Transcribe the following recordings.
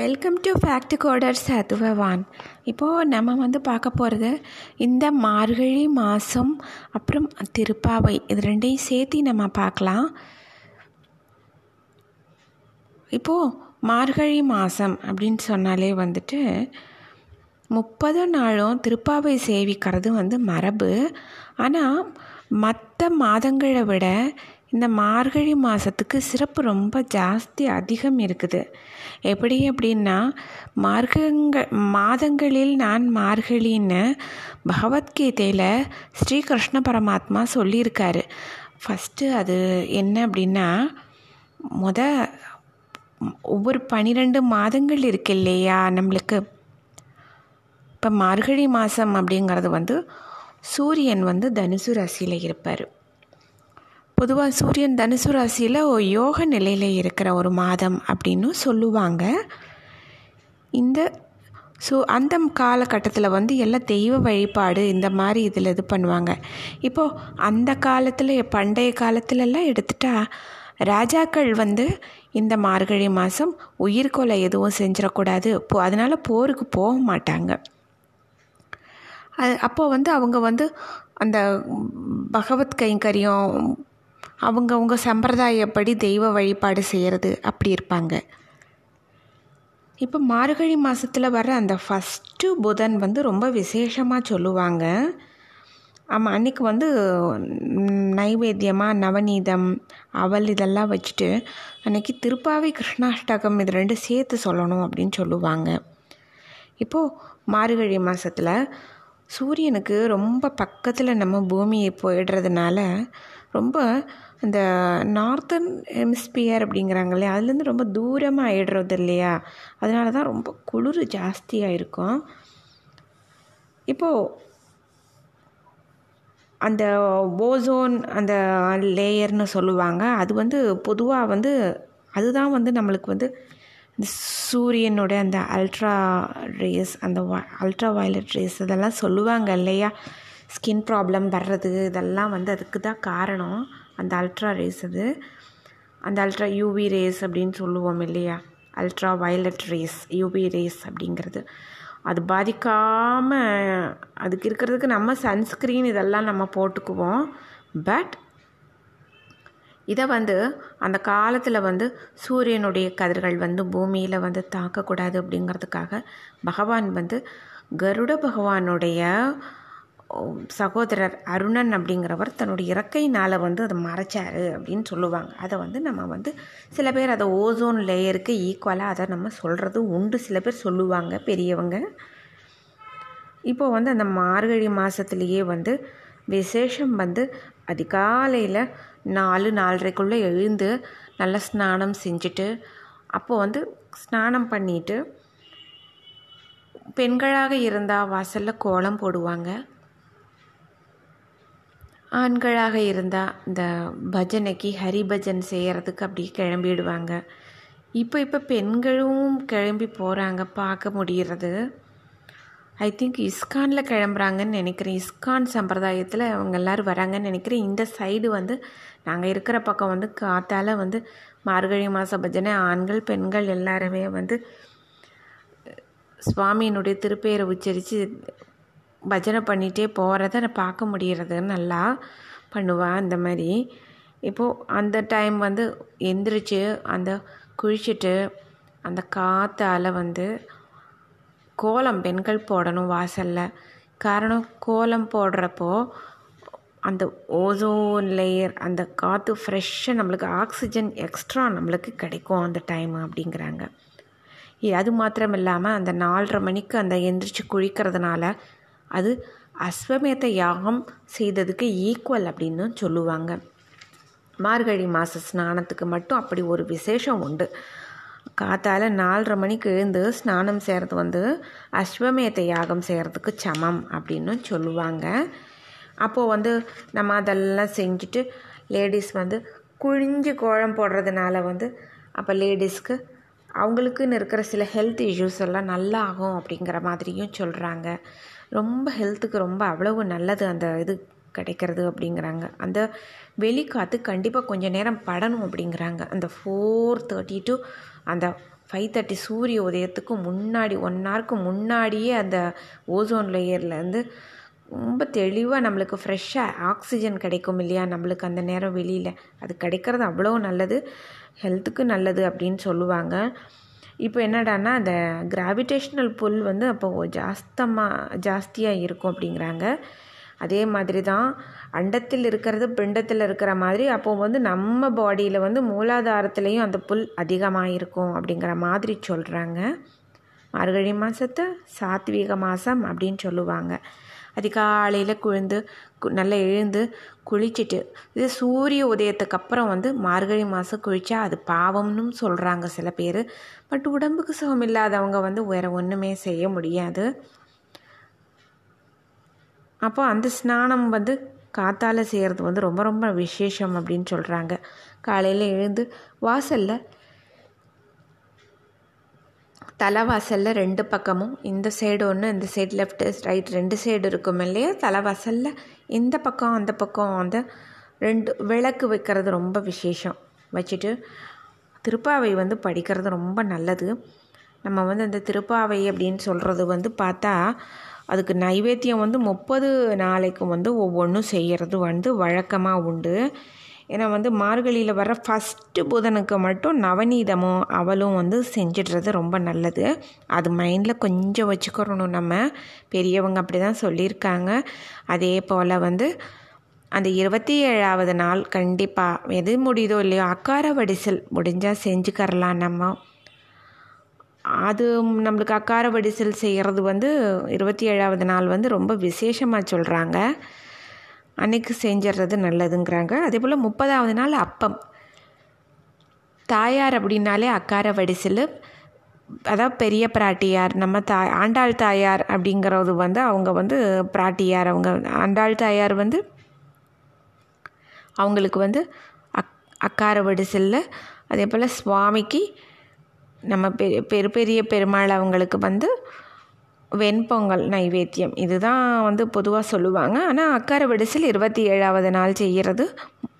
Welcome to fact coders அதுவவான் இப்போது நம்ம வந்து பார்க்க போகிறது இந்த மார்கழி மாதம் அப்புறம் திருப்பாவை. இது ரெண்டையும் சேர்த்து நம்ம பார்க்கலாம். இப்போது மார்கழி மாதம் அப்படின்னு சொன்னாலே வந்துட்டு முப்பது நாளும் திருப்பாவை சேவிக்கிறது வந்து மரபு. ஆனால் மற்ற மாதங்களை விட இந்த மார்கழி மாதத்துக்கு சிறப்பு ரொம்ப ஜாஸ்தி அதிகம் இருக்குது. எப்படி அப்படின்னா மார்கங்க மாதங்களில் நான் மார்கழின்னு பகவத்கீதையில் ஸ்ரீகிருஷ்ண பரமாத்மா சொல்லியிருக்காரு. ஃபஸ்ட்டு அது என்ன அப்படின்னா முத ஒவ்வொரு பனிரெண்டு மாதங்கள் இருக்கு இல்லையா நம்மளுக்கு? இப்போ மார்கழி மாதம் அப்படிங்கிறது வந்து சூரியன் வந்து தனுசு ராசியில் இருப்பார். பொதுவாக சூரியன் தனுசு ராசியில் யோக நிலையில் இருக்கிற ஒரு மாதம் அப்படின்னு சொல்லுவாங்க. இந்த ஸோ அந்த காலகட்டத்தில் வந்து எல்லாம் தெய்வ வழிபாடு இந்த மாதிரி இதில் இது பண்ணுவாங்க. இப்போது அந்த காலத்தில் பண்டைய காலத்துலலாம் எடுத்துட்டா ராஜாக்கள் வந்து இந்த மார்கழி மாதம் உயிர்கொலை எதுவும் செஞ்சிடக்கூடாது. போ அதனால் போருக்கு போக மாட்டாங்க. அது அப்போது வந்து அவங்க வந்து அந்த பகவத் கைங்கரியம் அவங்கவுங்க சம்பிரதாயப்படி தெய்வ வழிபாடு செய்கிறது அப்படி இருப்பாங்க. இப்போ மார்கழி மாதத்தில் வர அந்த ஃபஸ்ட்டு புதன் வந்து ரொம்ப விசேஷமாக சொல்லுவாங்க. ஆமாம் அன்றைக்கி வந்து நைவேத்தியமாக நவநீதம் அவல் இதெல்லாம் வச்சுட்டு அன்றைக்கி திருப்பாவை கிருஷ்ணாஷ்டகம் இது ரெண்டு சேர்த்து சொல்லணும் அப்படின்னு சொல்லுவாங்க. இப்போது மார்கழி மாதத்தில் சூரியனுக்கு ரொம்ப பக்கத்தில் நம்ம பூமியை போயிடுறதுனால ரொம்ப இந்த நார்த்தன் ஹெமிஸ்பியர் அப்படிங்கிறாங்க இல்லையா அதுலேருந்து ரொம்ப தூரமாக ஆயிடுறது இல்லையா? அதனால தான் ரொம்ப குளிர் ஜாஸ்தியாக இருக்கும். இப்போது அந்த ஓசோன் அந்த லேயர்னு சொல்லுவாங்க அது வந்து பொதுவாக வந்து அதுதான் வந்து நம்மளுக்கு வந்து இந்த சூரியனோட அந்த அல்ட்ரா ரேஸ் அந்த அல்ட்ரா வயலட் ரேஸ் இதெல்லாம் சொல்லுவாங்க இல்லையா? ஸ்கின் ப்ராப்ளம் வர்றது இதெல்லாம் வந்து அதுக்கு தான் காரணம். அந்த அல்ட்ரா ரேஸ் அது. அந்த அல்ட்ரா யூவி ரேஸ் அப்படின்னு சொல்லுவோம் இல்லையா? Ultra violet rays UV rays அப்படிங்கிறது. அது பாதிக்காமல் அதுக்கு இருக்கிறதுக்கு நம்ம சன்ஸ்க்ரீன் இதெல்லாம் நம்ம போட்டுக்குவோம். பட் இதை வந்து அந்த காலத்தில் வந்து சூரியனுடைய கதிர்கள் வந்து பூமியில் வந்து தாக்கக்கூடாது அப்படிங்கிறதுக்காக பகவான் வந்து கருட பகவானுடைய சகோதரர் அருணன் அப்படிங்கிறவர் தன்னுடைய இறக்கையினால் வந்து அதை மறைச்சாரு அப்படின்னு சொல்லுவாங்க. அதை வந்து நம்ம வந்து சில பேர் அதை ஓசோன் லேயருக்கு ஈக்குவலாக அதை நம்ம சொல்கிறது உண்டு. சில பேர் சொல்லுவாங்க பெரியவங்க. இப்போ வந்து அந்த மார்கழி மாதத்துலேயே வந்து விசேஷம் வந்து அதிகாலையில் நாலு நாலரைக்குள்ளே எழுந்து நல்லா ஸ்நானம் செஞ்சுட்டு அப்போது வந்து ஸ்நானம் பண்ணிவிட்டு பெண்களாக இருந்தால் வாசலில் கோலம் போடுவாங்க. ஆண்களாக இருந்தால் இந்த பஜனைக்கு ஹரிபஜன் செய்கிறதுக்கு அப்படியே கிளம்பிடுவாங்க. இப்போ இப்போ பெண்களும் கிளம்பி போகிறாங்க பார்க்க முடிகிறது ஐ திங்க் இஸ்கானில் கிளம்புறாங்கன்னு நினைக்கிறேன். இஸ்கான் சம்பிரதாயத்தில் அவங்க எல்லோரும் வராங்கன்னு நினைக்கிறேன். இந்த சைடு வந்து நாங்கள் இருக்கிற பக்கம் வந்து காத்தால் வந்து மார்கழி மாத பஜனை ஆண்கள் பெண்கள் எல்லாருமே வந்து சுவாமியினுடைய திருப்பெயரை உச்சரித்து பஜனை பண்ணிகிட்டே போகிறத நான் பார்க்க முடிகிறது நல்லா பண்ணுவாள் அந்த மாதிரி. இப்போது அந்த டைம் வந்து எந்திரிச்சு அந்த குளிச்சுட்டு அந்த காற்றால் வந்து கோலம் பெண்கள் போடணும் வாசலில். காரணம் கோலம் போடுறப்போ அந்த ஓசோன் லேயர் அந்த காற்று ஃப்ரெஷ்ஷாக நம்மளுக்கு ஆக்சிஜன் எக்ஸ்ட்ரா நம்மளுக்கு கிடைக்கும் அந்த டைம் அப்படிங்கிறாங்க. அது மாத்திரம் இல்லாமல் அந்த நாலரை மணிக்கு அந்த எந்திரிச்சு குளிக்கிறதுனால அது அஸ்வமேத யாகம் செய்ததுக்கு ஈக்குவல் அப்படின்னு சொல்லுவாங்க. மார்கழி மாத ஸ்நானத்துக்கு மட்டும் அப்படி ஒரு விசேஷம் உண்டு. காத்தால் நாலரை மணிக்கு எழுந்து ஸ்நானம் செய்கிறது வந்து அஸ்வமேத யாகம் செய்கிறதுக்கு சமம் அப்படின்னு சொல்லுவாங்க. அப்போது வந்து நம்ம அதெல்லாம் செஞ்சுட்டு லேடிஸ் வந்து குழிஞ்சு கோழம் போடுறதுனால வந்து அப்போ லேடிஸ்க்கு அவங்களுக்குன்னு இருக்கிற சில ஹெல்த் இஷ்யூஸ் எல்லாம் நல்லா ஆகும் அப்படிங்கிற மாதிரியும் சொல்கிறாங்க ரொம்ப ஹெல்த்துக்கு ரொம்ப அவ்வளவு நல்லது அந்த இது கிடைக்கிறது அப்படிங்கிறாங்க. அந்த வெளிக்காற்று கண்டிப்பாக கொஞ்சம் நேரம் படணும் அப்படிங்கிறாங்க. அந்த ஃபோர் தேர்ட்டி டு அந்த ஃபைவ் தேர்ட்டி சூரிய உதயத்துக்கு முன்னாடி ஒன் ஹவருக்கு முன்னாடியே அந்த ஓசோன் லேயர்லேருந்து ரொம்ப தெளிவாக நம்மளுக்கு ஃப்ரெஷ்ஷாக ஆக்சிஜன் கிடைக்கும் இல்லையா? நம்மளுக்கு அந்த நேரம் வெளியில். அது கிடைக்கிறது அவ்வளோ நல்லது. ஹெல்த்துக்கு நல்லது அப்படின்னு சொல்லுவாங்க. இப்போ என்னடான்னா அந்த கிராவிடேஷ்னல் புல் வந்து அப்போ ஜாஸ்தமாக ஜாஸ்தியாக இருக்கும் அப்படிங்கிறாங்க. அதே மாதிரி தான் அண்டத்தில் இருக்கிறது பிண்டத்தில் இருக்கிற மாதிரி அப்போது வந்து நம்ம பாடியில் வந்து மூலாதாரத்துலேயும் அந்த புல் அதிகமாக இருக்கும் அப்படிங்கிற மாதிரி சொல்கிறாங்க மார்கழி மாதத்தை சாத்வீக மாதம் அப்படின்னு சொல்லுவாங்க. அதிகாலையில் குழுந்து நல்லா எழுந்து குளிச்சுட்டு இது சூரிய உதயத்துக்கு அப்புறம் வந்து மார்கழி மாதம் குளித்தா அது பாவம்னு சொல்கிறாங்க சில பேர். பட் உடம்புக்கு சுகம் இல்லாதவங்க வந்து வேறு ஒன்றுமே செய்ய முடியாது. அப்போ அந்த ஸ்நானம் வந்து காத்தால் செய்கிறது வந்து ரொம்ப ரொம்ப விசேஷம் அப்படின்னு சொல்கிறாங்க காலையில் எழுந்து வாசலில் தலைவாசலில் ரெண்டு பக்கமும் இந்த சைடு ஒன்று இந்த சைடு லெஃப்ட் ரைட் ரெண்டு சைடு இருக்கும் இல்லையா? தலைவாசலில் இந்த பக்கம் அந்த பக்கம் அந்த ரெண்டு விளக்கு வைக்கிறது ரொம்ப விசேஷம். வச்சுட்டு திருப்பாவை வந்து படிக்கிறது ரொம்ப நல்லது. நம்ம வந்து அந்த திருப்பாவை அப்படின்னு சொல்கிறது வந்து பார்த்தா அதுக்கு நைவேத்தியம் வந்து முப்பது நாளைக்கு வந்து ஒவ்வொன்றும் செய்கிறது வந்து வழக்கமாக உண்டு. ஏன்னா வந்து மார்கழியில் வர ஃபஸ்ட்டு புதனுக்கு மட்டும் நவநீதமும் அவளும் வந்து செஞ்சிடுறது ரொம்ப நல்லது. அது மைண்டில் கொஞ்சம் வச்சுக்கிறணும் நம்ம. பெரியவங்க அப்படி தான் சொல்லியிருக்காங்க. அதே போல் வந்து அந்த இருபத்தி ஏழாவது நாள் கண்டிப்பாக எது முடியுதோ இல்லையோ அக்கார வடிசல் முடிஞ்சால் செஞ்சுக்கரலாம் நம்ம. அது நம்மளுக்கு அக்கார வடிசல் செய்கிறது வந்து இருபத்தி ஏழாவது நாள் வந்து ரொம்ப விசேஷமாக சொல்கிறாங்க அன்னைக்கு செஞ்சிடுறது நல்லதுங்கிறாங்க. அதே போல் முப்பதாவது நாள் அப்பம். தாயார் அப்படின்னாலே அக்கார வடிசில். அதாவது பெரிய பிராட்டியார் நம்ம தாய் ஆண்டாள் தாயார் அப்படிங்கிறது வந்து அவங்க வந்து பிராட்டியார். அவங்க ஆண்டாள் தாயார் வந்து அவங்களுக்கு வந்து அக் அக்கார வடிசில். அதே போல் சுவாமிக்கு நம்ம பெ பெரு பெரிய பெருமாள் அவங்களுக்கு வந்து வெண்பொங்கல் நைவேத்தியம். இதுதான் வந்து பொதுவாக சொல்லுவாங்க. ஆனால் அக்கார விடுசில் இருபத்தி ஏழாவது நாள் செய்கிறது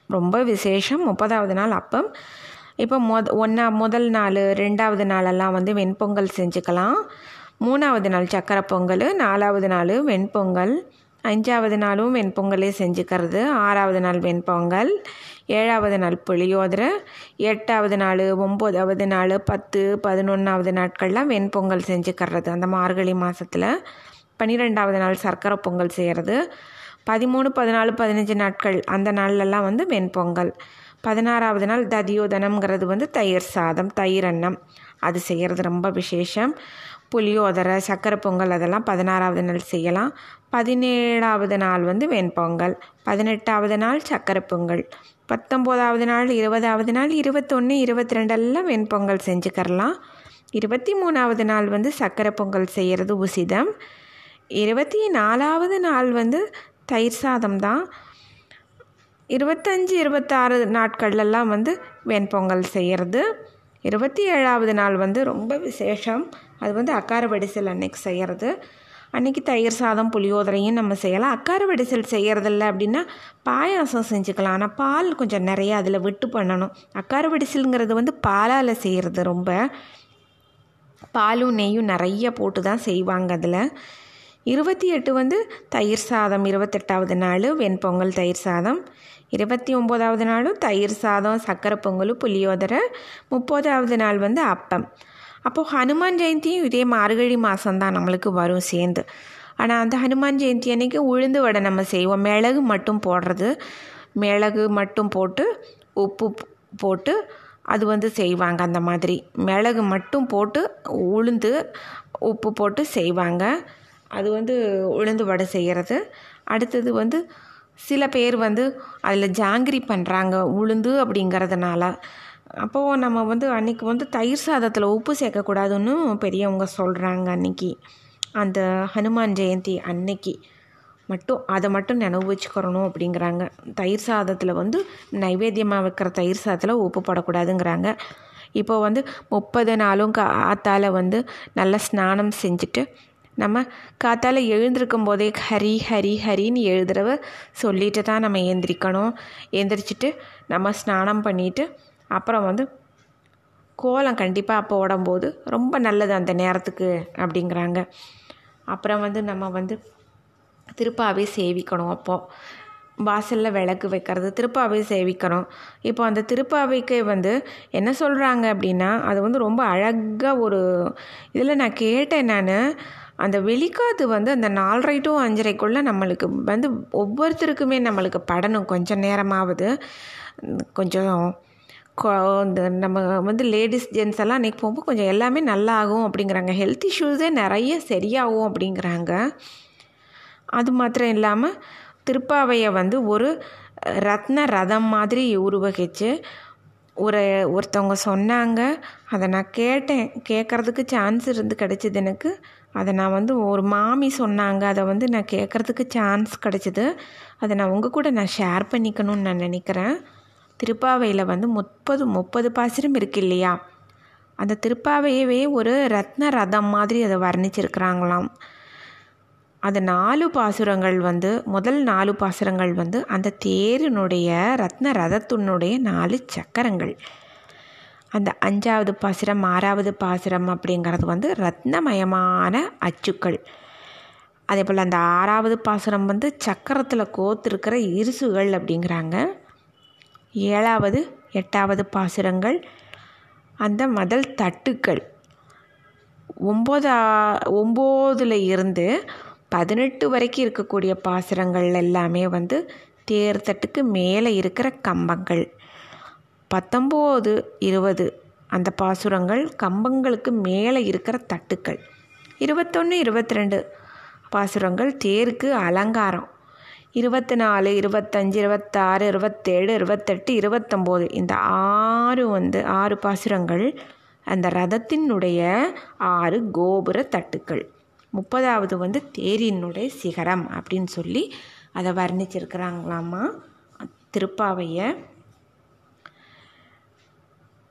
ரொம்ப விசேஷம். முப்பதாவது நாள் அப்பம். இப்போ மொத ஒன்றா முதல் நாள் ரெண்டாவது நாளெல்லாம் வந்து வெண்பொங்கல் செஞ்சுக்கலாம். மூணாவது நாள் சக்கரை பொங்கல் நாலாவது நாள் வெண்பொங்கல். அஞ்சாவது நாளும் வெண்பொங்கலே செஞ்சுக்கிறது. ஆறாவது நாள் வெண்பொங்கல் ஏழாவது நாள் புளியோதரை எட்டாவது நாள் ஒம்போதாவது நாள் பத்து பதினொன்றாவது நாட்கள்லாம் வெண்பொங்கல் செஞ்சுக்கிறது அந்த மார்கழி மாதத்தில் பன்னிரெண்டாவது நாள் சர்க்கரை பொங்கல் செய்கிறது பதிமூணு பதினாலு பதினஞ்சு நாட்கள் அந்த நாள்லலாம் வந்து வெண்பொங்கல். பதினாறாவது நாள் ததியோதனம்ங்கிறது வந்து தயிர் சாதம் தயிர் அன்னம். அது செய்கிறது ரொம்ப விசேஷம். புளியோதரை சக்கரை பொங்கல் அதெல்லாம் பதினாறாவது நாள் செய்யலாம். பதினேழாவது நாள் வந்து வெண்பொங்கல் பதினெட்டாவது நாள் சக்கரை பொங்கல். பத்தொம்போதாவது நாள் இருபதாவது நாள் இருபத்தொன்று இருபத்தி ரெண்டெல்லாம் வெண்பொங்கல் செஞ்சுக்கரலாம். இருபத்தி மூணாவது நாள் வந்து சக்கரை பொங்கல் செய்கிறது உசிதம். இருபத்தி நாலாவது நாள் வந்து தயிர் சாதம் தான். இருபத்தஞ்சி இருபத்தாறு நாட்கள்லாம் வந்து வெண்பொங்கல் செய்கிறது இருபத்தி ஏழாவது நாள் வந்து ரொம்ப விசேஷம். அது வந்து அக்கார வடிசல் அன்னைக்கு செய்கிறது அன்றைக்கி தயிர் சாதம் புளியோதரையும் நம்ம செய்யலாம். அக்கார வடிசல் செய்கிறதில்ல அப்படின்னா பாயாசம் செஞ்சுக்கலாம். ஆனால் பால் கொஞ்சம் நிறையா அதில் விட்டு பண்ணணும். அக்கார வடிசல்ங்கிறது வந்து பாலால் செய்கிறது ரொம்ப. பாலும் நெய்யும் நிறைய போட்டு தான் செய்வாங்க அதில். இருபத்தி எட்டு வந்து தயிர் சாதம். இருபத்தெட்டாவது நாள் வெண்பொங்கல் தயிர் சாதம். இருபத்தி ஒம்போதாவது நாளும் தயிர் சாதம் சக்கரை பொங்கல் புளியோதரை. முப்பதாவது நாள் வந்து அப்பம். அப்போது ஹனுமான் ஜெயந்தியும் இதே மார்கழி மாதம்தான் நம்மளுக்கு வரும் சேர்ந்து. ஆனால் அந்த ஹனுமான் ஜெயந்தி அன்னைக்கு உளுந்து வடை நம்ம செய்வோம். மிளகு மட்டும் போடுறது. மிளகு மட்டும் போட்டு உப்பு போட்டு அது வந்து செய்வாங்க அந்த மாதிரி. மிளகு மட்டும் போட்டு உளுந்து உப்பு போட்டு செய்வாங்க. அது வந்து உளுந்து வடை செய்கிறது அடுத்தது வந்து சில பேர் வந்து அதில் ஜாங்கிரி பண்ணுறாங்க உளுந்து அப்படிங்கிறதுனால. அப்போது நம்ம வந்து அன்றைக்கி வந்து தயிர் சாதத்தில் உப்பு சேர்க்கக்கூடாதுன்னு பெரியவங்க சொல்கிறாங்க அன்றைக்கி அந்த ஹனுமான் ஜெயந்தி அன்னைக்கு மட்டும் அதை மட்டும் நினைவு வச்சுக்கிறணும் அப்படிங்கிறாங்க. தயிர் சாதத்தில் வந்து நைவேத்தியமாக வைக்கிற தயிர் சாதத்தில் உப்பு போடக்கூடாதுங்கிறாங்க. இப்போ வந்து முப்பது நாளும் காத்தால் வந்து நல்லா ஸ்நானம் செஞ்சுட்டு நம்ம காத்தால் எழுந்திருக்கும் போதே ஹரி ஹரி ஹரின்னு எழுதுறவ சொல்லிட்டு தான் நம்ம எழுந்திரிக்கணும் எழுந்திரிச்சிட்டு நம்ம ஸ்நானம் பண்ணிவிட்டு அப்புறம் வந்து கோலம் கண்டிப்பாக அப்போ உடம்போது ரொம்ப நல்லது அந்த நேரத்துக்கு அப்படிங்கிறாங்க. அப்புறம் வந்து நம்ம வந்து திருப்பாவே சேவிக்கணும் அப்போது வாசலில் விளக்கு வைக்கிறது திருப்பாவை சேவிக்கணும். இப்போ அந்த திருப்பாவைக்கு வந்து என்ன சொல்கிறாங்க அப்படின்னா அது வந்து ரொம்ப அழகாக ஒரு இதில் நான் கேட்டேன் நான் அந்த வெளிக்காத்து வந்து அந்த நாலரை டு அஞ்சரைக்குள்ளே நம்மளுக்கு வந்து ஒவ்வொருத்தருக்குமே நம்மளுக்கு படணும் கொஞ்சம் நேரமாவது. கொஞ்சம் இந்த நம்ம வந்து லேடிஸ் ஜென்ஸ் எல்லாம் அன்றைக்கி போகும்போது கொஞ்சம் எல்லாமே நல்லா ஆகும் அப்படிங்கிறாங்க ஹெல்த் இஷ்யூஸே நிறைய சரியாகும் அப்படிங்கிறாங்க. அது மாத்திரம் இல்லாமல் திருப்பாவையை வந்து ஒரு ரத்ன ரதம் மாதிரி உருவகிச்சு. ஒரு ஒருத்தவங்க சொன்னாங்க. அதை நான் கேட்டேன். கேட்குறதுக்கு சான்ஸ் இருந்து கிடச்சிது எனக்கு. அதை நான் வந்து ஒரு மாமி சொன்னாங்க. அதை வந்து நான் கேட்குறதுக்கு சான்ஸ் கிடச்சிது. அதை நான் உங்கள் கூட நான் ஷேர் பண்ணிக்கணும்னு நான் நினைக்கிறேன். திருப்பாவையில் வந்து முப்பது முப்பது பாசுரம் இருக்கு இல்லையா? அந்த திருப்பாவையவே ஒரு ரத்ன ரதம் மாதிரி அதை வர்ணிச்சிருக்கிறாங்களாம். அந்த நாலு பாசுரங்கள் வந்து முதல் நாலு பாசுரங்கள் வந்து அந்த தேரினுடைய ரத்ன ரதத்தினுடைய நாலு சக்கரங்கள். அந்த அஞ்சாவது பாசுரம் ஆறாவது பாசுரம் அப்படிங்கிறது வந்து ரத்னமயமான அச்சுக்கள். அதே போல் அந்த ஆறாவது பாசுரம் வந்து சக்கரத்தில் கோத்திருக்கிற இருசுகள் அப்படிங்கிறாங்க. ஏழாவது எட்டாவது பாசுரங்கள். அந்த மதல் தட்டுக்கள். ஒம்போதா ஒம்போதில் இருந்து பதினெட்டு வரைக்கும் இருக்கக்கூடிய பாசுரங்கள் எல்லாமே வந்து தேர் தட்டுக்கு மேலே இருக்கிற கம்பங்கள். பத்தொம்போது இருபது அந்த பாசுரங்கள் கம்பங்களுக்கு மேலே இருக்கிற தட்டுக்கள். இருபத்தொன்று இருபத்தி ரெண்டு பாசுரங்கள் தேருக்கு அலங்காரம். இருபத்தி நாலு இருபத்தஞ்சி இருபத்தாறு இருபத்தேழு இருபத்தெட்டு இருபத்தொம்போது இந்த ஆறு வந்து ஆறு பாசுரங்கள் அந்த ரதத்தினுடைய ஆறு கோபுர தட்டுக்கள். முப்பதாவது வந்து தேரினுடைய சிகரம் அப்படின்னு சொல்லி அதை வர்ணிச்சிருக்கிறாங்களாமா? திருப்பாவையை.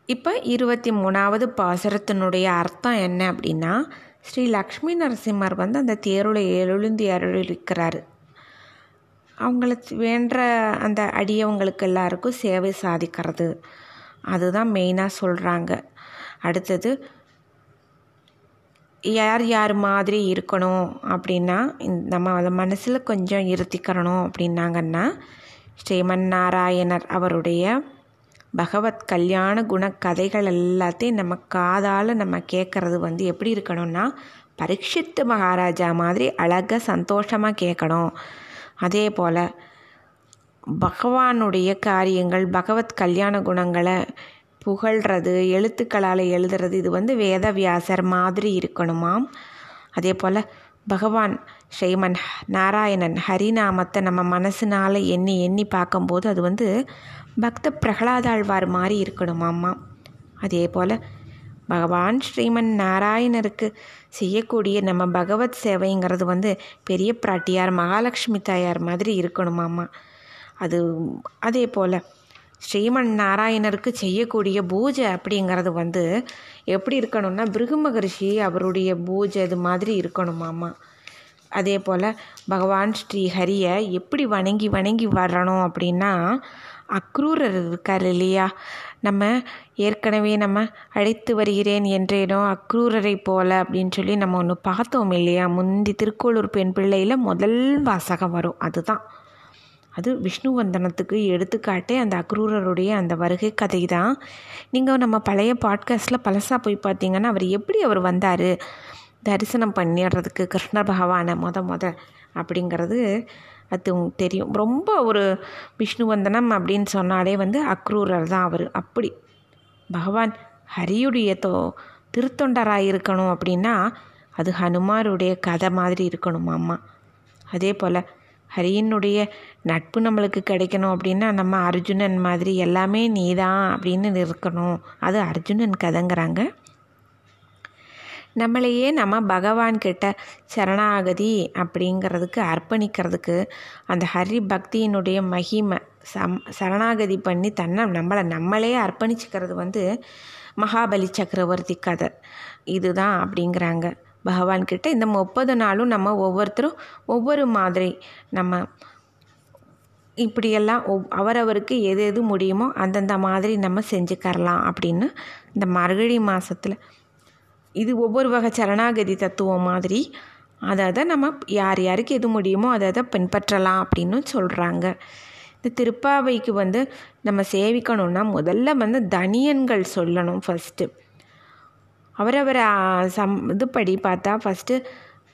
இப்போ இருபத்தி மூணாவது பாசுரத்தினுடைய அர்த்தம் என்ன அப்படின்னா ஸ்ரீ லக்ஷ்மி நரசிம்மர் வந்து அந்த தேருளை எழுந்தி அருளிக்கிறாரு அவங்களுக்கு வேண்ட அந்த அடியவங்களுக்கு எல்லாருக்கும் சேவை சாதிக்கிறது. அதுதான் மெயினாக சொல்கிறாங்க அடுத்தது யார் யார் மாதிரி இருக்கணும் அப்படின்னா நம்ம அதை மனசில் கொஞ்சம் இருத்திக்கிறணும் அப்படின்னாங்கன்னா ஸ்ரீமன் நாராயணர் அவருடைய பகவத் கல்யாண குண கதைகள் எல்லாத்தையும் நம்ம காதால் நம்ம கேட்குறது வந்து எப்படி இருக்கணும்னா பரீட்சித்து மகாராஜா மாதிரி அழகாக சந்தோஷமாக கேட்கணும் அதே போல் பகவானுடைய காரியங்கள் பகவத் கல்யாண குணங்களை புகழ்கிறது எழுத்துக்களால் எழுதுறது இது வந்து வேதவியாசர் மாதிரி இருக்கணுமாம். அதே போல் பகவான் ஸ்ரீமன் நாராயணன் ஹரிநாமத்தை நம்ம மனசுனால் எண்ணி எண்ணி பார்க்கும்போது அது வந்து பக்த பிரகலாதாழ்வார் மாதிரி இருக்கணுமாம்மா. அதே போல் பகவான் ஸ்ரீமன் நாராயணருக்கு செய்யக்கூடிய நம்ம பகவத் சேவைங்கிறது வந்து பெரிய பிராட்டியார் மகாலட்சுமி தாயார் மாதிரி இருக்கணுமாம்மா அது அதே போல் ஸ்ரீமன் நாராயணருக்கு செய்யக்கூடிய பூஜை அப்படிங்கிறது வந்து எப்படி இருக்கணும்னா பிருகு மகரிஷி அவருடைய பூஜை இது மாதிரி இருக்கணுமாம்மா அதே போல் பகவான் ஸ்ரீ ஹரியை எப்படி வணங்கி வணங்கி வரணும் அப்படின்னா அக்ரூரர் இருக்கார் இல்லையா நம்ம ஏற்கனவே நம்ம அழைத்து வருகிறேன் என்றேனோ அக்ரூரரை போல அப்படின்னு சொல்லி நம்ம ஒன்று பார்த்தோம் இல்லையா? முந்தி திருக்கோளூர் பெண் பிள்ளையில் முதல் வாசகம் வரும். அதுதான். அது விஷ்ணு வந்தனத்துக்கு எடுத்துக்காட்டே அந்த அக்ரூரருடைய அந்த வருகை கதை தான் நீங்கள் நம்ம பழைய பாட்காஸ்ட்டில் பழசாக போய் பார்த்தீங்கன்னா அவர் எப்படி அவர் வந்தார்? தரிசனம் பண்ணிடுறதுக்கு கிருஷ்ண பகவானை மொத மொத அப்படிங்கிறது அது உங்களுக்கு தெரியும். ரொம்ப ஒரு விஷ்ணுவந்தனம் அப்படின்னு சொன்னாலே வந்து அக்ரூரர் தான் அவர். அப்படி. பகவான் ஹரியுடைய தோ திருத்தொண்டராக இருக்கணும் அப்படின்னா அது ஹனுமாருடைய கதை மாதிரி இருக்கணும் அம்மா. அதே போல் ஹரியினுடைய நட்பு நம்மளுக்கு கிடைக்கணும் அப்படின்னா நம்ம அர்ஜுனன் மாதிரி எல்லாமே நீதான் அப்படின்னு இருக்கணும். அது அர்ஜுனன் கதைங்கிறாங்க. நம்மளையே நம்ம பகவான்கிட்ட சரணாகதி அப்படிங்கிறதுக்கு அர்ப்பணிக்கிறதுக்கு அந்த ஹரி பக்தியினுடைய மகிமை சம் சரணாகதி பண்ணி தன்னை நம்மளை நம்மளே அர்ப்பணிச்சுக்கிறது வந்து மகாபலி சக்கரவர்த்தி கதை. இதுதான் அப்படிங்கிறாங்க. பகவான்கிட்ட இந்த முப்பது நாளும் நம்ம ஒவ்வொருத்தரும் ஒவ்வொரு மாதிரி நம்ம இப்படியெல்லாம் ஒவ் அவரவருக்கு எது எது முடியுமோ அந்தந்த மாதிரி நம்ம செஞ்சுக்கரலாம் அப்படின்னு இந்த மார்கழி மாதத்தில் இது ஒவ்வொரு வகை சரணாகதி தத்துவம் மாதிரி. அதை அதை நம்ம யார் யாருக்கு எது முடியுமோ அதை அதை பின்பற்றலாம் அப்படின்னு சொல்கிறாங்க இந்த திருப்பாவைக்கு வந்து நம்ம சேவிக்கணும்னா முதல்ல வந்து தனியன்கள் சொல்லணும் ஃபஸ்ட்டு அவரவர் சம் இதுப்படி பார்த்தா ஃபஸ்ட்டு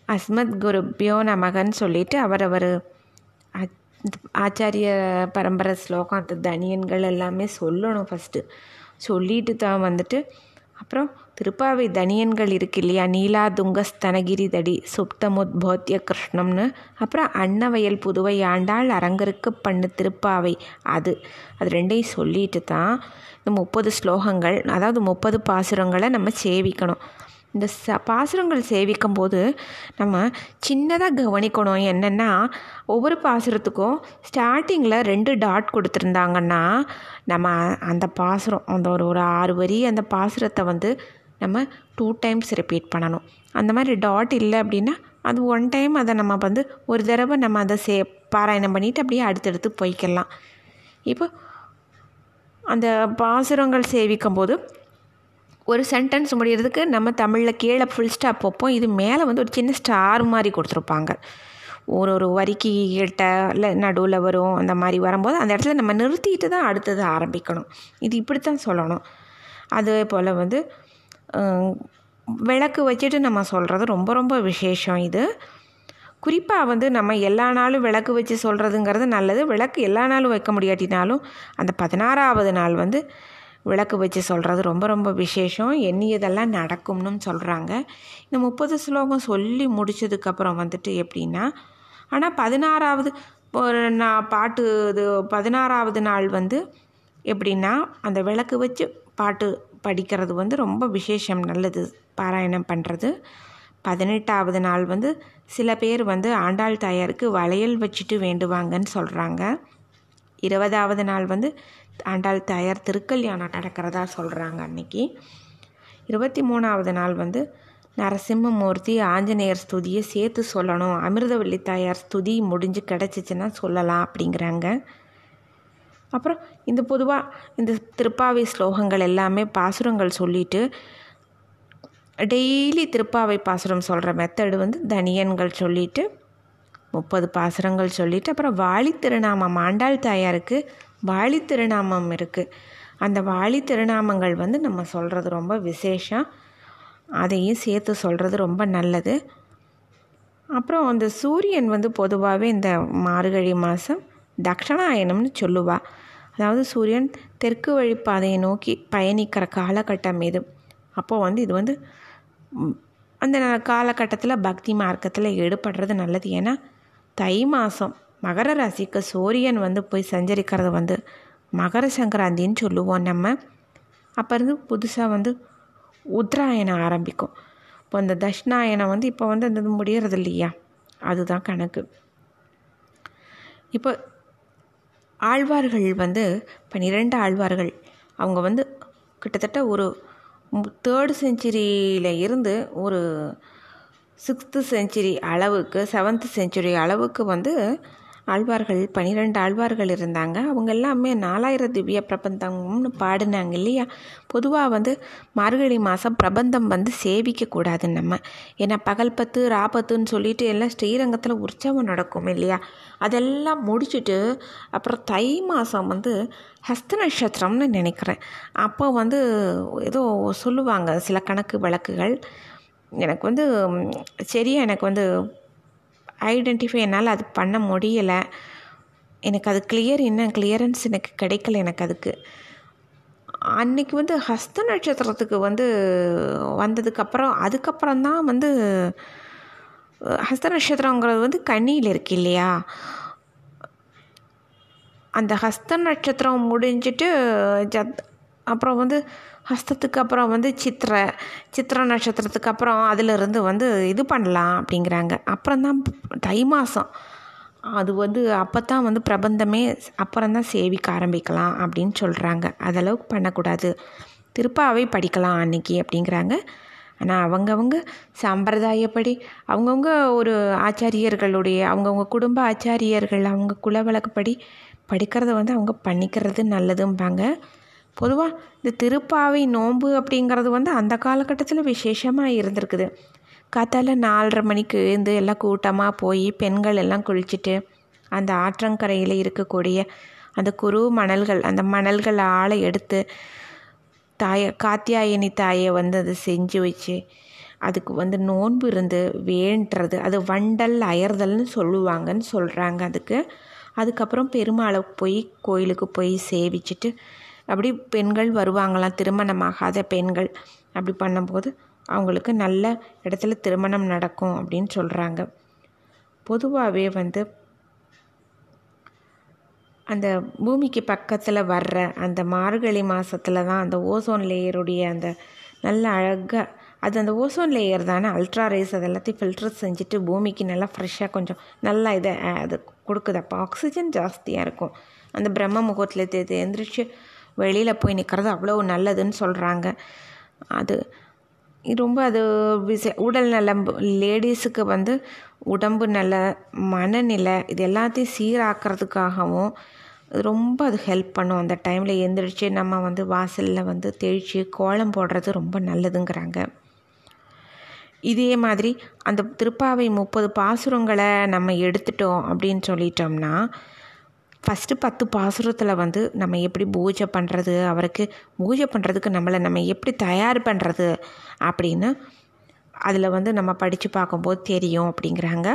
அஸ்மத் குருப்பியோ நமகன்னு சொல்லிட்டு அவரவர் ஆச்சாரிய பரம்பரை ஸ்லோகம் அந்த தனியன்கள் எல்லாமே சொல்லணும் ஃபஸ்ட்டு சொல்லிட்டு தான் வந்துட்டு அப்புறம் திருப்பாவை தனியன்கள் இருக்கு இல்லையா? நீலா துங்கஸ்தனகிரி தடி சுப்தமுத்போத்திய கிருஷ்ணம்னு அப்புறம் அன்னவயல் புதுவை ஆண்டாள் அரங்கருக்கு பண்ணு திருப்பாவை. அது அது ரெண்டையும் சொல்லிட்டு தான் இந்த முப்பது ஸ்லோகங்கள் அதாவது முப்பது பாசுரங்களை நம்ம சேவிக்கணும். இந்த ச பாசுரங்கள் சேவிக்கும் போது நம்ம சின்னதாக கவனிக்கணும் என்னென்னா ஒவ்வொரு பாசுரத்துக்கும் ஸ்டார்டிங்கில் ரெண்டு டாட் கொடுத்துருந்தாங்கன்னா நம்ம அந்த பாசுரம் அந்த ஒரு ஒரு ஆறு வரி அந்த பாசுரத்தை வந்து நம்ம டூ டைம்ஸ் ரிப்பீட் பண்ணணும். அந்த மாதிரி டாட் இல்லை அப்படின்னா அது ஒன் டைம் அதை நம்ம வந்து ஒரு தடவை நம்ம அதை சே பாராயணம் பண்ணிவிட்டு அப்படியே அடுத்தடுத்து போய்க்கலாம். இப்போ அந்த பாசுரங்கள் சேவிக்கும் போது ஒரு சென்டென்ஸ் முடிகிறதுக்கு நம்ம தமிழில் கீழே ஃபுல் ஸ்டாப் வைப்போம். இது மேலே வந்து ஒரு சின்ன ஸ்டார் மாதிரி கொடுத்துருப்பாங்க. ஒரு ஒரு வரிக்கு கிட்ட இல்லை நடுவில் வரும் அந்த மாதிரி வரும்போது அந்த இடத்துல நம்ம நிறுத்திட்டு தான் அடுத்தது ஆரம்பிக்கணும். இது இப்படித்தான் சொல்லணும். அதே போல் வந்து விளக்கு வச்சுட்டு நம்ம சொல்கிறது ரொம்ப ரொம்ப விசேஷம் இது. குறிப்பாக வந்து நம்ம எல்லா நாளும் விளக்கு வச்சு சொல்கிறதுங்கிறது நல்லது. விளக்கு எல்லா நாளும் வைக்க முடியாட்டினாலும் அந்த பதினாறாவது நாள் வந்து விளக்கு வச்சு சொல்கிறது ரொம்ப ரொம்ப விசேஷம். எண்ணியதெல்லாம் நடக்கும்னு சொல்கிறாங்க இந்த முப்பது ஸ்லோகம் சொல்லி முடித்ததுக்கப்புறம் வந்துட்டு எப்படின்னா ஆனால் பதினாறாவது ஒரு நான் பாட்டு இது பதினாறாவது நாள் வந்து எப்படின்னா அந்த விளக்கு வச்சு பாட்டு படிக்கிறது வந்து ரொம்ப விசேஷம் நல்லது. பாராயணம் பண்ணுறது பதினெட்டாவது நாள் வந்து சில பேர் வந்து ஆண்டாள் தாயாருக்கு வளையல் வச்சுட்டு வேண்டுவாங்கன்னு சொல்கிறாங்க இருபதாவது நாள் வந்து ஆண்டாள் தாயார் திருக்கல்யாணம் நடக்கிறதா சொல்கிறாங்க அன்னைக்கு. இருபத்தி மூணாவது நாள் வந்து நரசிம்மமூர்த்தி ஆஞ்சநேயர் ஸ்துதியை சேர்த்து சொல்லணும். அமிர்தவள்ளி தாயார் ஸ்துதி முடிஞ்சு கிடச்சிச்சின்னா சொல்லலாம் அப்படிங்கிறாங்க. அப்புறம் இந்த பொதுவாக இந்த திருப்பாவை ஸ்லோகங்கள் எல்லாமே பாசுரங்கள் சொல்லிவிட்டு டெய்லி திருப்பாவை பாசுரம் சொல்கிற மெத்தடு வந்து தனியன்கள் சொல்லிவிட்டு முப்பது பாசுரங்கள் சொல்லிவிட்டு அப்புறம் வாழி திருநாமம் ஆண்டாள் தாயாருக்கு வாழி திருநாமம் இருக்குது அந்த வாழி திருநாமங்கள் வந்து நம்ம சொல்கிறது ரொம்ப விசேஷம். அதையும் சேர்த்து சொல்கிறது ரொம்ப நல்லது. அப்புறம் அந்த சூரியன் வந்து பொதுவாகவே இந்த மார்கழி மாதம் தக்ஷணாயனம்னு சொல்லுவாள் அதாவது சூரியன் தெற்கு வழிப்பாதையை நோக்கி பயணிக்கிற காலகட்டம் இது. அப்போது வந்து இது வந்து அந்த காலகட்டத்தில் பக்தி மார்க்கத்தில் ஈடுபடுறது நல்லது. ஏன்னா தை மாதம் மகர ராசிக்கு சூரியன் வந்து போய் சஞ்சரிக்கிறது வந்து மகர சங்கராந்தின்னு சொல்லுவோம் நம்ம. அப்போ இருந்து புதுசாக வந்து உத்தராயணம் ஆரம்பிக்கும். இப்போ அந்த தஷ்ணாயனம் வந்து இப்போ வந்து அந்த முடிகிறது இல்லையா அதுதான் கணக்கு. இப்போ ஆழ்வார்கள் வந்து பன்னிரெண்டு ஆழ்வார்கள். அவங்க வந்து கிட்டத்தட்ட ஒரு தேர்டு செஞ்சுரியில் இருந்து ஒரு சிக்ஸ்த்து செஞ்சுரி அளவுக்கு செவன்த்து செஞ்சுரி அளவுக்கு வந்து ஆழ்வார்கள் பன்னிரெண்டு ஆழ்வார்கள் இருந்தாங்க. அவங்க எல்லாமே நாலாயிரம் திவ்ய பிரபந்தம்னு பாடினாங்க இல்லையா? பொதுவாக வந்து மார்கழி மாதம் பிரபந்தம் வந்து சேவிக்கக்கூடாது நம்ம. ஏன்னா பகல் பத்து ராபத்துன்னு சொல்லிட்டு எல்லாம் ஸ்ரீரங்கத்தில் உற்சவம் நடக்கும் இல்லையா? அதெல்லாம் முடிச்சுட்டு அப்புறம் தை மாதம் வந்து ஹஸ்த நட்சத்திரம்னு நினைக்கிறேன். அப்போ வந்து ஏதோ சொல்லுவாங்க சில கணக்கு வழக்குகள். எனக்கு வந்து சரியாக எனக்கு வந்து ஐடென்டிஃபை என்னால் அது பண்ண முடியலை. எனக்கு அது கிளியர் என்ன? கிளியரன்ஸ் எனக்கு கிடைக்கல எனக்கு அதுக்கு. அன்றைக்கி வந்து ஹஸ்த நட்சத்திரத்துக்கு வந்து வந்ததுக்கப்புறம் அதுக்கப்புறம் தான் வந்து ஹஸ்த நட்சத்திரங்கிறது வந்து கண்ணியில் இருக்கு இல்லையா? அந்த ஹஸ்த நட்சத்திரம் முடிஞ்சிட்டு ஜத் அப்புறம் வந்து ஹஸ்தத்துக்கு அப்புறம் வந்து சித்திர சித்திர நட்சத்திரத்துக்கு அப்புறம் அதிலிருந்து வந்து இது பண்ணலாம் அப்படிங்கிறாங்க. அப்புறம் தான் தை மாதம் அது வந்து அப்போ தான் வந்து பிரபந்தமே அப்புறம் தான் சேவிக்க ஆரம்பிக்கலாம் அப்படின்னு சொல்கிறாங்க அதளவுக்கு பண்ணக்கூடாது. திருப்பாவை படிக்கலாம் அன்னைக்கு அப்படிங்கிறாங்க. ஆனால் அவங்கவுங்க சம்பிரதாயப்படி அவங்கவுங்க ஒரு ஆச்சாரியர்களுடைய அவங்கவுங்க குடும்ப ஆச்சாரியர்கள் அவங்க குல வழக்கப்படி படிக்கிறத வந்து அவங்க பண்ணிக்கிறது நல்லதும்பாங்க. பொதுவாக இந்த திருப்பாவை நோன்பு அப்படிங்கிறது வந்து அந்த காலகட்டத்தில் விசேஷமாக இருந்திருக்குது. காத்தால நாலரை மணிக்கு எழுந்து எல்லாம் கூட்டமாக போய் பெண்கள் எல்லாம் குளிச்சுட்டு அந்த ஆற்றங்கரையில் இருக்கக்கூடிய அந்த குரு மணல்கள் அந்த மணல்கள் ஆளை எடுத்து தாயை காத்தியாயனி தாயை வந்து அதை செஞ்சு வச்சு அதுக்கு வந்து நோன்பு இருந்து வேண்டுறது அது வண்டல் அயர்தல்னு சொல்லுவாங்கன்னு சொல்கிறாங்க அதுக்கு. அதுக்கப்புறம் பெருமாளை போய் கோயிலுக்கு போய் சேவிச்சுட்டு அப்படி பெண்கள் வருவாங்களாம் திருமணமாகாத பெண்கள். அப்படி பண்ணும்போது அவங்களுக்கு நல்ல இடத்துல திருமணம் நடக்கும் அப்படின்னு சொல்கிறாங்க பொதுவாகவே வந்து அந்த பூமிக்கு பக்கத்தில் வர்ற அந்த மார்கழி மாதத்தில் தான் அந்த ஓசோன் லேயருடைய அந்த நல்ல அழகாக அது அந்த ஓசோன் லேயர் தானே அல்ட்ரா ரேஸ் அது எல்லாத்தையும் ஃபில்டர் செஞ்சுட்டு பூமிக்கு நல்லா ஃப்ரெஷ்ஷாக கொஞ்சம் நல்லா இதை அது கொடுக்குது. அப்போ ஆக்சிஜன் ஜாஸ்தியாக இருக்கும். அந்த பிரம்ம முகத்தில் எந்திரிச்சு வெளியில் போய் நிற்கிறது அவ்வளோ நல்லதுன்னு சொல்கிறாங்க அது ரொம்ப அது விச உடல் நலம் லேடிஸுக்கு வந்து உடம்பு நல்ல மனநிலை இது எல்லாத்தையும் சீராக்கிறதுக்காகவும் ரொம்ப அது ஹெல்ப் பண்ணும். அந்த டைமில் எந்திரிச்சு நம்ம வந்து வாசலில் வந்து தெளித்து கோலம் போடுறது ரொம்ப நல்லதுங்கிறாங்க. இதே மாதிரி அந்த திருப்பாவை முப்பது பாசுரங்களை நம்ம எடுத்துட்டோம் அப்படின்னு சொல்லிட்டோம்னா ஃபஸ்ட்டு பத்து பாசுரத்தில் வந்து நம்ம எப்படி பூஜை பண்ணுறது அவருக்கு பூஜை பண்ணுறதுக்கு நம்மளை நம்ம எப்படி தயார் பண்ணுறது அப்படின்னு அதில் வந்து நம்ம படித்து பார்க்கும்போது தெரியும் அப்படிங்கிறாங்க.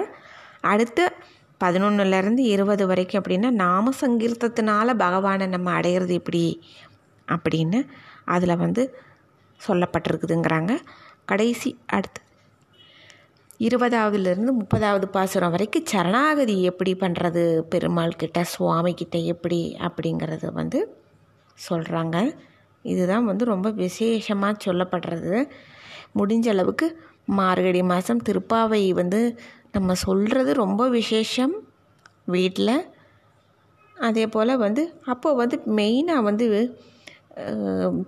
அடுத்து பதினொன்றுலேருந்து இருபது வரைக்கும் அப்படின்னா நாம சங்கீர்த்தத்தினால பகவானை நம்ம அடையிறது எப்படி அப்படின்னு அதில் வந்து சொல்லப்பட்டிருக்குதுங்கிறாங்க. கடைசி அடுத்து இருபதாவதுலேருந்து முப்பதாவது பாசுரம் வரைக்கும் சரணாகதி எப்படி பண்ணுறது பெருமாள் கிட்ட சுவாமி கிட்ட எப்படி அப்படிங்கிறத வந்து சொல்கிறாங்க இதுதான் வந்து ரொம்ப விசேஷமாக சொல்லப்படுறது. முடிஞ்ச அளவுக்கு மார்கழி மாதம் திருப்பாவை வந்து நம்ம சொல்கிறது ரொம்ப விசேஷம் வீட்டில் அதே போல் வந்து அப்போது வந்து மெயினாக வந்து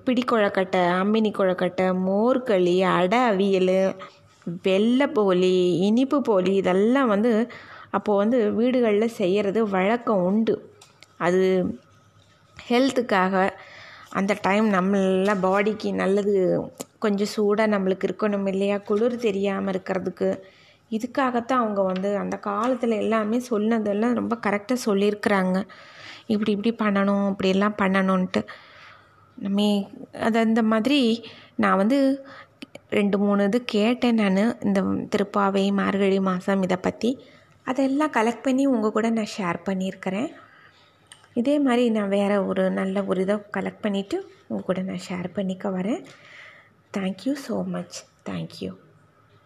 பிடி குழக்கட்டை அம்மினி குழக்கட்டை மோர்களி அடை அவியல் வெள்ளை போலி இனிப்பு போலி இதெல்லாம் வந்து அப்போது வந்து வீடுகளில் செய்கிறது வழக்கம் உண்டு. அது ஹெல்த்துக்காக அந்த டைம் நம்மள பாடிக்கு நல்லது கொஞ்சம் சூடாக நம்மளுக்கு இருக்கணும் இல்லையா? குளிர் தெரியாமல் இருக்கிறதுக்கு. இதுக்காகத்தான் அவங்க வந்து அந்த காலத்தில் எல்லாமே சொன்னதெல்லாம் ரொம்ப கரெக்டாக சொல்லியிருக்கிறாங்க. இப்படி இப்படி பண்ணணும் இப்படியெல்லாம் பண்ணணுன்ட்டு நம்ம அது அந்த மாதிரி நான் வந்து ரெண்டு மூணு இது கேட்டேன் நான். இந்த திருப்பாவை மார்கழி மாதம் இதை பற்றி அதெல்லாம் கலெக்ட் பண்ணி உங்கள் கூட நான் ஷேர் பண்ணியிருக்கிறேன். இதே மாதிரி நான் வேறு ஒரு நல்ல ஒரு இதை கலெக்ட் பண்ணிவிட்டு உங்கள் கூட நான் ஷேர் பண்ணிக்க வரேன். Thank you so much thank you